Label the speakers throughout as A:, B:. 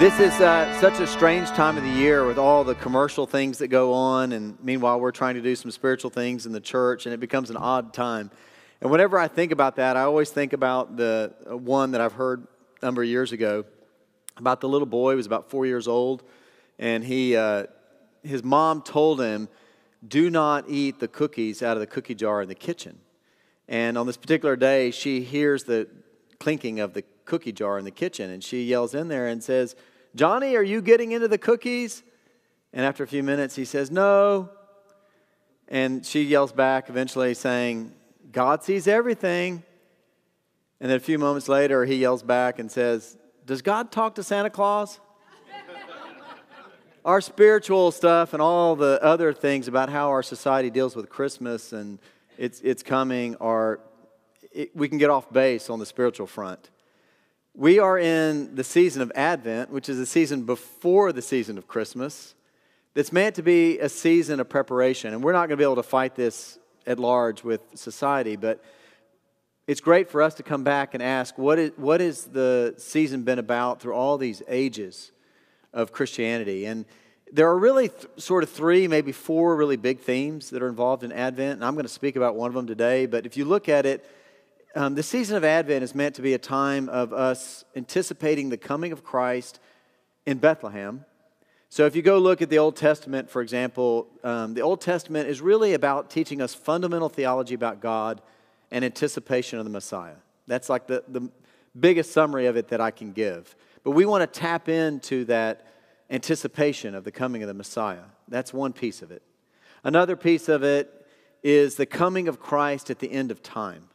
A: This is uh, such a strange time of the year with all the commercial things that go on, and meanwhile, we're trying to do some spiritual things in the church, and it becomes an odd time. And whenever I think about that, I always think about the uh, one that I've heard a number of years ago about the little boy who was about four years old, and he, uh, his mom told him, Do not eat the cookies out of the cookie jar in the kitchen. And on this particular day, she hears the clinking of the cookie jar in the kitchen, and she yells in there and says, Johnny, are you getting into the cookies? And after a few minutes, he says, No. And she yells back, eventually saying, God sees everything. And then a few moments later, he yells back and says, Does God talk to Santa Claus? our spiritual stuff and all the other things about how our society deals with Christmas and its, its coming are, it, we can get off base on the spiritual front. We are in the season of Advent, which is the season before the season of Christmas, that's meant to be a season of preparation. And we're not going to be able to fight this at large with society, but it's great for us to come back and ask what is, what is the season been about through all these ages of Christianity? And there are really th- sort of three, maybe four really big themes that are involved in Advent. And I'm going to speak about one of them today. But if you look at it, um, the season of Advent is meant to be a time of us anticipating the coming of Christ in Bethlehem. So, if you go look at the Old Testament, for example, um, the Old Testament is really about teaching us fundamental theology about God and anticipation of the Messiah. That's like the, the biggest summary of it that I can give. But we want to tap into that anticipation of the coming of the Messiah. That's one piece of it. Another piece of it is the coming of Christ at the end of time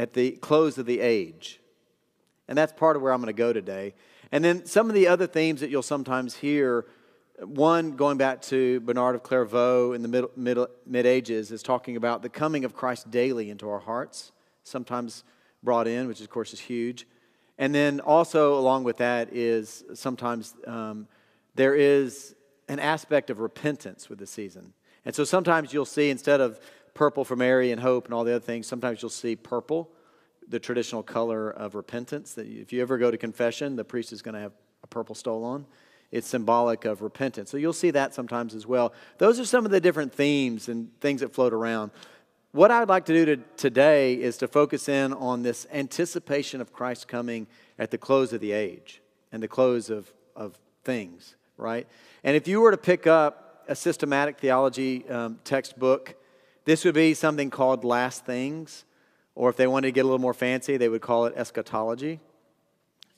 A: at the close of the age. And that's part of where I'm going to go today. And then some of the other themes that you'll sometimes hear one, going back to Bernard of Clairvaux in the middle, mid, mid ages, is talking about the coming of Christ daily into our hearts, sometimes brought in, which of course is huge. And then also, along with that, is sometimes um, there is an aspect of repentance with the season. And so sometimes you'll see, instead of purple for Mary and hope and all the other things. Sometimes you'll see purple, the traditional color of repentance. That if you ever go to confession, the priest is going to have a purple stole on. It's symbolic of repentance. So you'll see that sometimes as well. Those are some of the different themes and things that float around. What I would like to do to, today is to focus in on this anticipation of Christ coming at the close of the age and the close of, of things, right? And if you were to pick up a systematic theology um, textbook, this would be something called last things, or if they wanted to get a little more fancy, they would call it eschatology.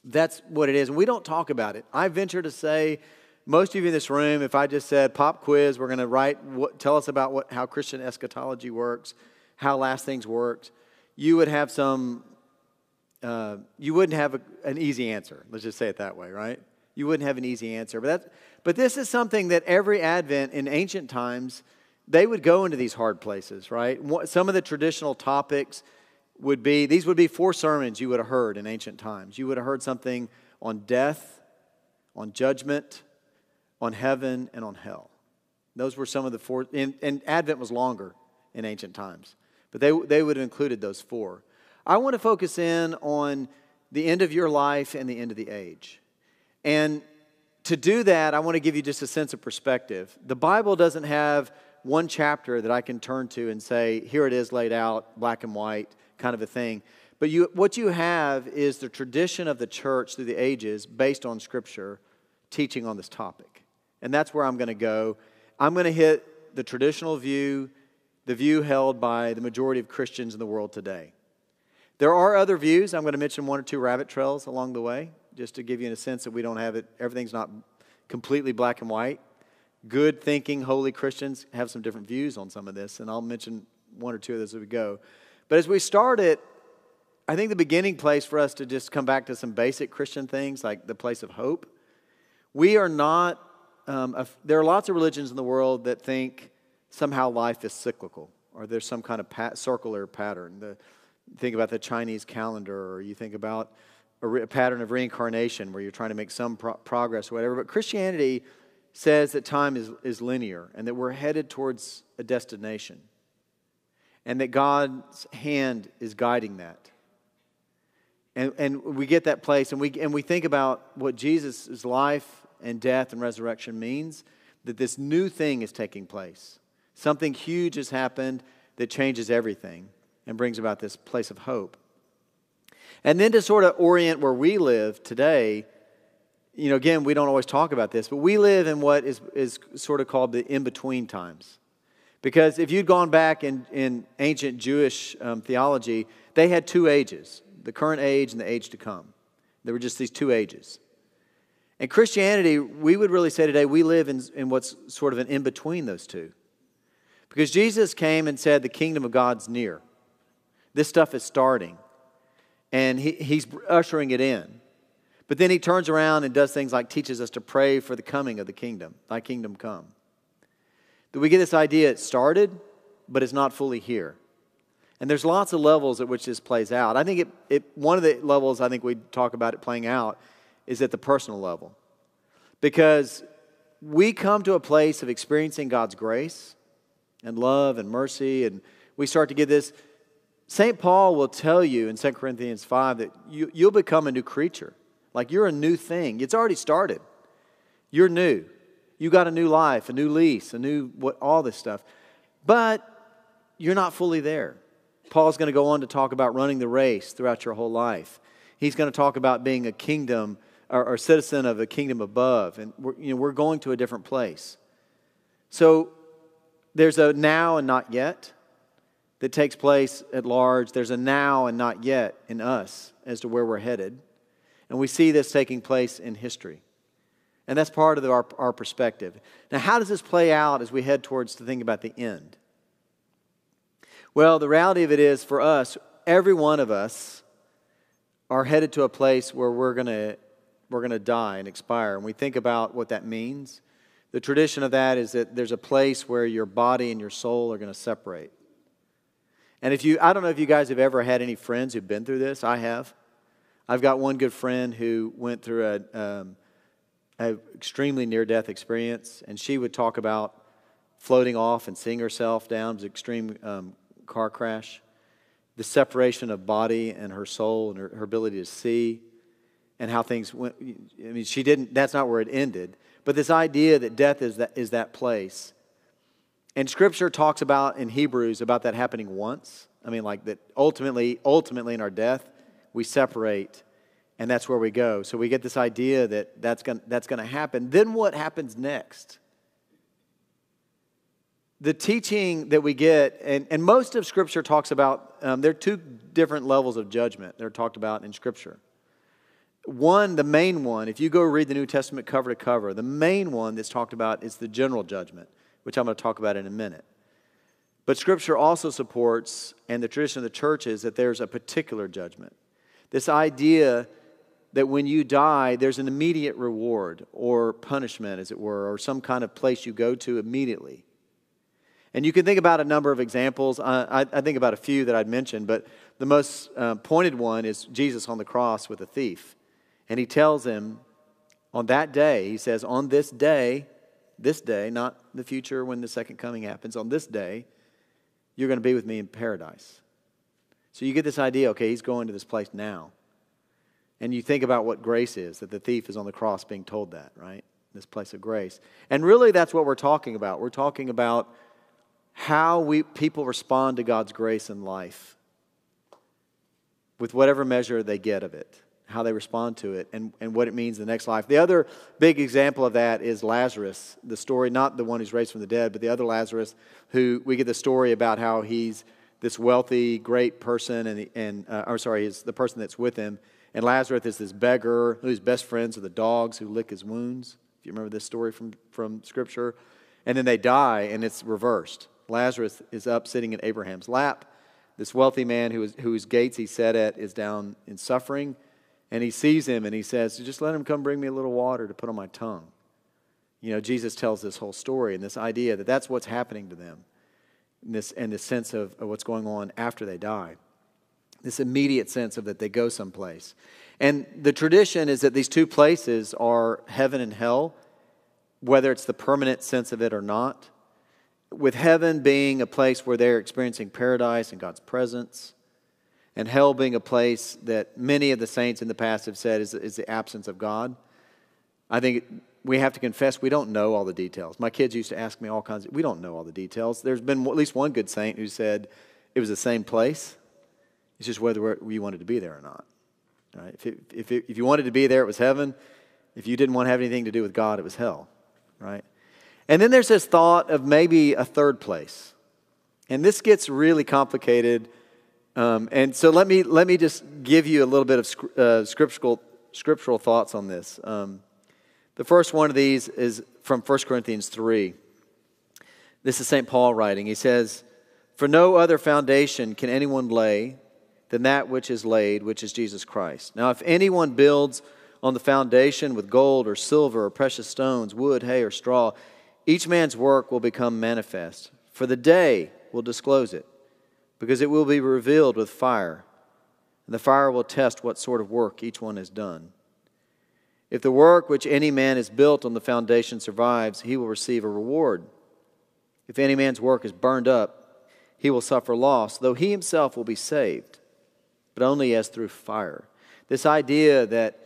A: That's what it is. We don't talk about it. I venture to say, most of you in this room, if I just said pop quiz, we're going to write, what, tell us about what, how Christian eschatology works, how last things worked, you would have some, uh, you wouldn't have a, an easy answer. Let's just say it that way, right? You wouldn't have an easy answer. But, that, but this is something that every Advent in ancient times, they would go into these hard places, right? Some of the traditional topics would be these would be four sermons you would have heard in ancient times. You would have heard something on death, on judgment, on heaven, and on hell. Those were some of the four, and, and Advent was longer in ancient times, but they, they would have included those four. I want to focus in on the end of your life and the end of the age. And to do that, I want to give you just a sense of perspective. The Bible doesn't have one chapter that I can turn to and say, here it is laid out, black and white, kind of a thing. But you, what you have is the tradition of the church through the ages based on Scripture teaching on this topic. And that's where I'm going to go. I'm going to hit the traditional view, the view held by the majority of Christians in the world today. There are other views. I'm going to mention one or two rabbit trails along the way, just to give you a sense that we don't have it, everything's not completely black and white good thinking, holy Christians have some different views on some of this, and I'll mention one or two of those as we go. But as we start it, I think the beginning place for us to just come back to some basic Christian things, like the place of hope. We are not, um, a, there are lots of religions in the world that think somehow life is cyclical or there's some kind of pat, circular pattern. The, think about the Chinese calendar, or you think about a, re, a pattern of reincarnation where you're trying to make some pro- progress or whatever. But Christianity says that time is, is linear and that we're headed towards a destination and that God's hand is guiding that. And, and we get that place, and we, and we think about what Jesus' life and death and resurrection means that this new thing is taking place. Something huge has happened that changes everything and brings about this place of hope. And then to sort of orient where we live today, you know, again, we don't always talk about this, but we live in what is, is sort of called the in between times. Because if you'd gone back in, in ancient Jewish um, theology, they had two ages the current age and the age to come. There were just these two ages. In Christianity, we would really say today we live in, in what's sort of an in between those two. Because Jesus came and said, The kingdom of God's near. This stuff is starting. And he, he's ushering it in. But then he turns around and does things like teaches us to pray for the coming of the kingdom, thy kingdom come. That we get this idea it started, but it's not fully here. And there's lots of levels at which this plays out. I think it, it, one of the levels I think we talk about it playing out is at the personal level. Because we come to a place of experiencing God's grace and love and mercy, and we start to get this. St. Paul will tell you in 2 Corinthians 5 that you, you'll become a new creature. Like you're a new thing. It's already started. You're new. You got a new life, a new lease, a new what all this stuff. But you're not fully there. Paul's going to go on to talk about running the race throughout your whole life. He's going to talk about being a kingdom or, or citizen of a kingdom above. And we're, you know, we're going to a different place. So there's a now and not yet that takes place at large. There's a now and not yet in us as to where we're headed. And we see this taking place in history. And that's part of our, our perspective. Now, how does this play out as we head towards the thing about the end? Well, the reality of it is for us, every one of us are headed to a place where we're going to we're going to die and expire. And we think about what that means. The tradition of that is that there's a place where your body and your soul are going to separate. And if you, I don't know if you guys have ever had any friends who've been through this. I have. I've got one good friend who went through a, um, a extremely near death experience, and she would talk about floating off and seeing herself down. An extreme um, car crash, the separation of body and her soul and her, her ability to see, and how things went. I mean, she didn't, that's not where it ended. But this idea that death is that, is that place. And scripture talks about in Hebrews about that happening once. I mean, like that ultimately, ultimately in our death, we separate and that's where we go. So we get this idea that that's going that's to happen. Then what happens next? the teaching that we get, and, and most of Scripture talks about, um, there are two different levels of judgment that are talked about in Scripture. One, the main one, if you go read the New Testament cover to cover, the main one that's talked about is the general judgment, which I'm going to talk about in a minute. But Scripture also supports, and the tradition of the church is that there's a particular judgment. This idea that when you die, there's an immediate reward or punishment, as it were, or some kind of place you go to immediately. And you can think about a number of examples. I, I think about a few that I'd mentioned, but the most uh, pointed one is Jesus on the cross with a thief. And he tells him on that day, he says, On this day, this day, not the future when the second coming happens, on this day, you're going to be with me in paradise. So you get this idea okay, he's going to this place now. And you think about what grace is, that the thief is on the cross being told that, right? This place of grace. And really, that's what we're talking about. We're talking about how we, people respond to God's grace in life with whatever measure they get of it, how they respond to it, and, and what it means in the next life. The other big example of that is Lazarus, the story, not the one who's raised from the dead, but the other Lazarus, who we get the story about how he's this wealthy, great person, and, and uh, or sorry, he's the person that's with him. And Lazarus is this beggar whose best friends are the dogs who lick his wounds. If you remember this story from, from Scripture. And then they die, and it's reversed. Lazarus is up sitting in Abraham's lap. This wealthy man who is, whose gates he sat at is down in suffering. And he sees him and he says, Just let him come bring me a little water to put on my tongue. You know, Jesus tells this whole story and this idea that that's what's happening to them, and this, and this sense of, of what's going on after they die. This immediate sense of that they go someplace. And the tradition is that these two places are heaven and hell, whether it's the permanent sense of it or not with heaven being a place where they're experiencing paradise and God's presence, and hell being a place that many of the saints in the past have said is, is the absence of God. I think we have to confess we don't know all the details. My kids used to ask me all kinds of, we don't know all the details. There's been at least one good saint who said it was the same place. It's just whether we wanted to be there or not. Right? If, it, if, it, if you wanted to be there, it was heaven. If you didn't want to have anything to do with God, it was hell. Right? And then there's this thought of maybe a third place. And this gets really complicated. Um, and so let me, let me just give you a little bit of uh, scriptural, scriptural thoughts on this. Um, the first one of these is from 1 Corinthians 3. This is St. Paul writing. He says, For no other foundation can anyone lay than that which is laid, which is Jesus Christ. Now, if anyone builds on the foundation with gold or silver or precious stones, wood, hay, or straw, each man's work will become manifest, for the day will disclose it, because it will be revealed with fire, and the fire will test what sort of work each one has done. If the work which any man has built on the foundation survives, he will receive a reward. If any man's work is burned up, he will suffer loss, though he himself will be saved, but only as through fire. This idea that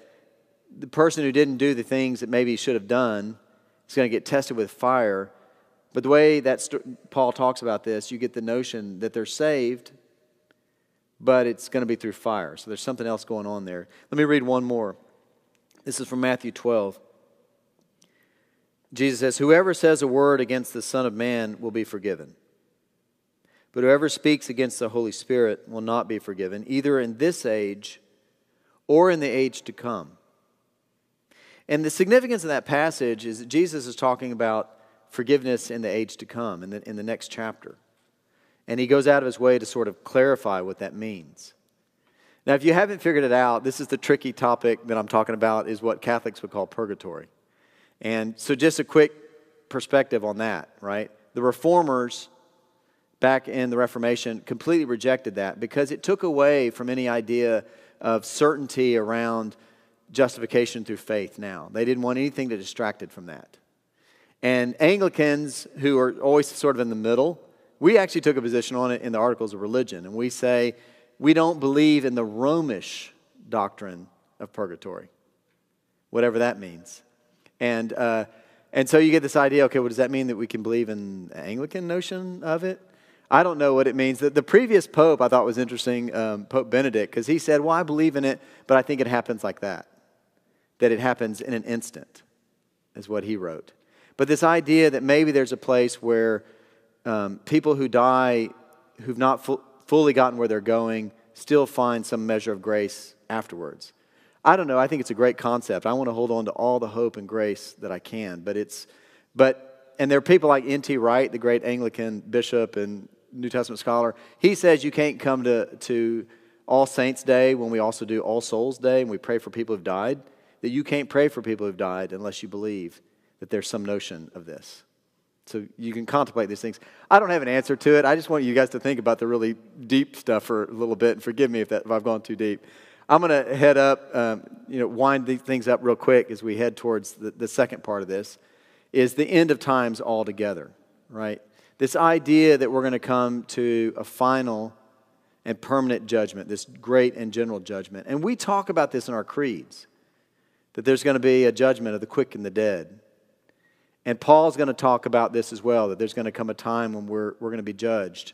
A: the person who didn't do the things that maybe he should have done is going to get tested with fire. But the way that st- Paul talks about this, you get the notion that they're saved, but it's going to be through fire. So there's something else going on there. Let me read one more. This is from Matthew 12. Jesus says, Whoever says a word against the Son of Man will be forgiven. But whoever speaks against the Holy Spirit will not be forgiven, either in this age or in the age to come. And the significance of that passage is that Jesus is talking about forgiveness in the age to come, in the, in the next chapter. And he goes out of his way to sort of clarify what that means. Now, if you haven't figured it out, this is the tricky topic that I'm talking about is what Catholics would call purgatory. And so just a quick perspective on that, right? The reformers back in the Reformation completely rejected that because it took away from any idea of certainty around justification through faith now. They didn't want anything to distract it from that. And Anglicans, who are always sort of in the middle, we actually took a position on it in the Articles of Religion. And we say we don't believe in the Romish doctrine of purgatory, whatever that means. And, uh, and so you get this idea okay, what does that mean that we can believe in the Anglican notion of it? I don't know what it means. The, the previous pope I thought was interesting, um, Pope Benedict, because he said, Well, I believe in it, but I think it happens like that. That it happens in an instant, is what he wrote. But this idea that maybe there's a place where um, people who die who've not fu- fully gotten where they're going, still find some measure of grace afterwards. I don't know. I think it's a great concept. I want to hold on to all the hope and grace that I can. But it's, but, and there are people like N.T. Wright, the great Anglican bishop and New Testament scholar. He says you can't come to, to All Saints' Day when we also do All Souls' Day and we pray for people who've died. That you can't pray for people who've died unless you believe that there's some notion of this. So you can contemplate these things. I don't have an answer to it. I just want you guys to think about the really deep stuff for a little bit. And forgive me if, that, if I've gone too deep. I'm going to head up, um, you know, wind these things up real quick as we head towards the, the second part of this, is the end of times altogether, right? This idea that we're going to come to a final and permanent judgment, this great and general judgment. And we talk about this in our creeds, that there's going to be a judgment of the quick and the dead and Paul's going to talk about this as well, that there's going to come a time when we're, we're going to be judged.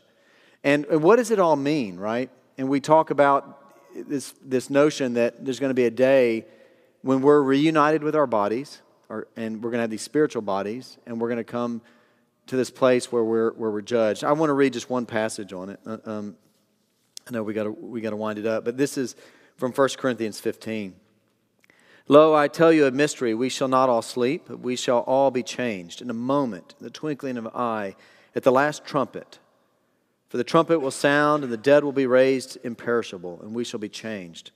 A: And, and what does it all mean, right? And we talk about this, this notion that there's going to be a day when we're reunited with our bodies, or, and we're going to have these spiritual bodies, and we're going to come to this place where we're, where we're judged. I want to read just one passage on it. Uh, um, I know we got we got to wind it up, but this is from 1 Corinthians 15. Lo, I tell you a mystery. We shall not all sleep, but we shall all be changed in a moment, in the twinkling of an eye, at the last trumpet. For the trumpet will sound, and the dead will be raised imperishable, and we shall be changed.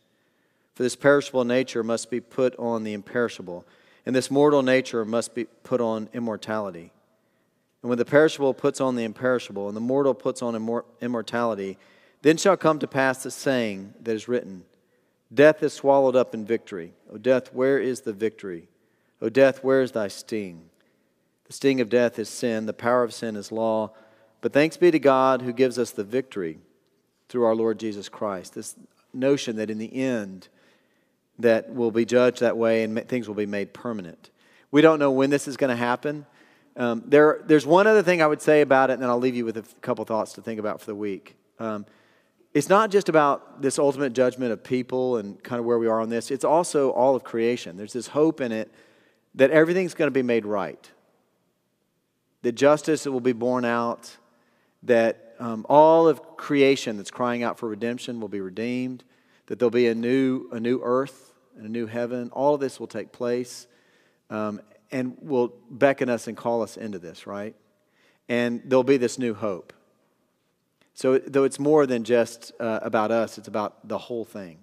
A: For this perishable nature must be put on the imperishable, and this mortal nature must be put on immortality. And when the perishable puts on the imperishable, and the mortal puts on immor- immortality, then shall come to pass the saying that is written. Death is swallowed up in victory. O death, where is the victory? O death, where is thy sting? The sting of death is sin, the power of sin is law. But thanks be to God who gives us the victory through our Lord Jesus Christ. This notion that in the end, that we'll be judged that way and things will be made permanent. We don't know when this is going to happen. Um, there, there's one other thing I would say about it, and then I'll leave you with a couple thoughts to think about for the week. Um, it's not just about this ultimate judgment of people and kind of where we are on this, it's also all of creation. There's this hope in it that everything's going to be made right, that justice will be borne out, that um, all of creation that's crying out for redemption will be redeemed, that there'll be a new, a new earth and a new heaven. All of this will take place um, and will beckon us and call us into this, right? And there'll be this new hope. So, though it's more than just uh, about us, it's about the whole thing.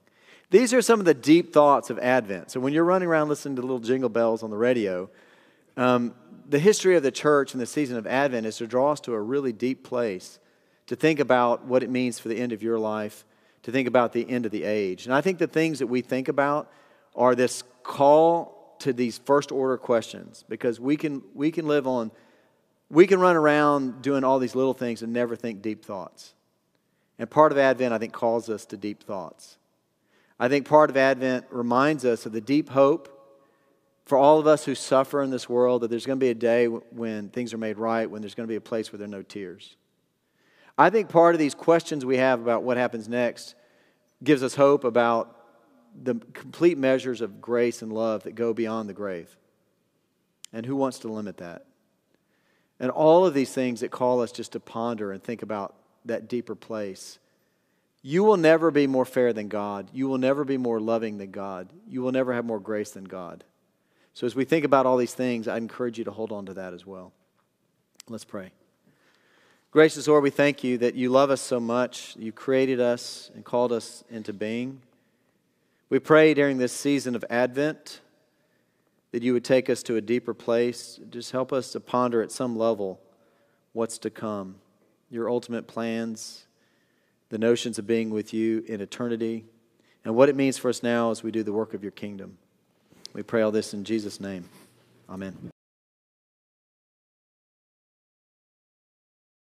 A: These are some of the deep thoughts of Advent. So, when you're running around listening to little jingle bells on the radio, um, the history of the church and the season of Advent is to draw us to a really deep place to think about what it means for the end of your life, to think about the end of the age. And I think the things that we think about are this call to these first order questions because we can, we can live on, we can run around doing all these little things and never think deep thoughts. And part of Advent, I think, calls us to deep thoughts. I think part of Advent reminds us of the deep hope for all of us who suffer in this world that there's going to be a day when things are made right, when there's going to be a place where there are no tears. I think part of these questions we have about what happens next gives us hope about the complete measures of grace and love that go beyond the grave. And who wants to limit that? And all of these things that call us just to ponder and think about that deeper place. You will never be more fair than God. You will never be more loving than God. You will never have more grace than God. So, as we think about all these things, I encourage you to hold on to that as well. Let's pray. Gracious Lord, we thank you that you love us so much. You created us and called us into being. We pray during this season of Advent that you would take us to a deeper place. Just help us to ponder at some level what's to come, your ultimate plans, the notions of being with you in eternity, and what it means for us now as we do the work of your kingdom. We pray all this in Jesus' name. Amen.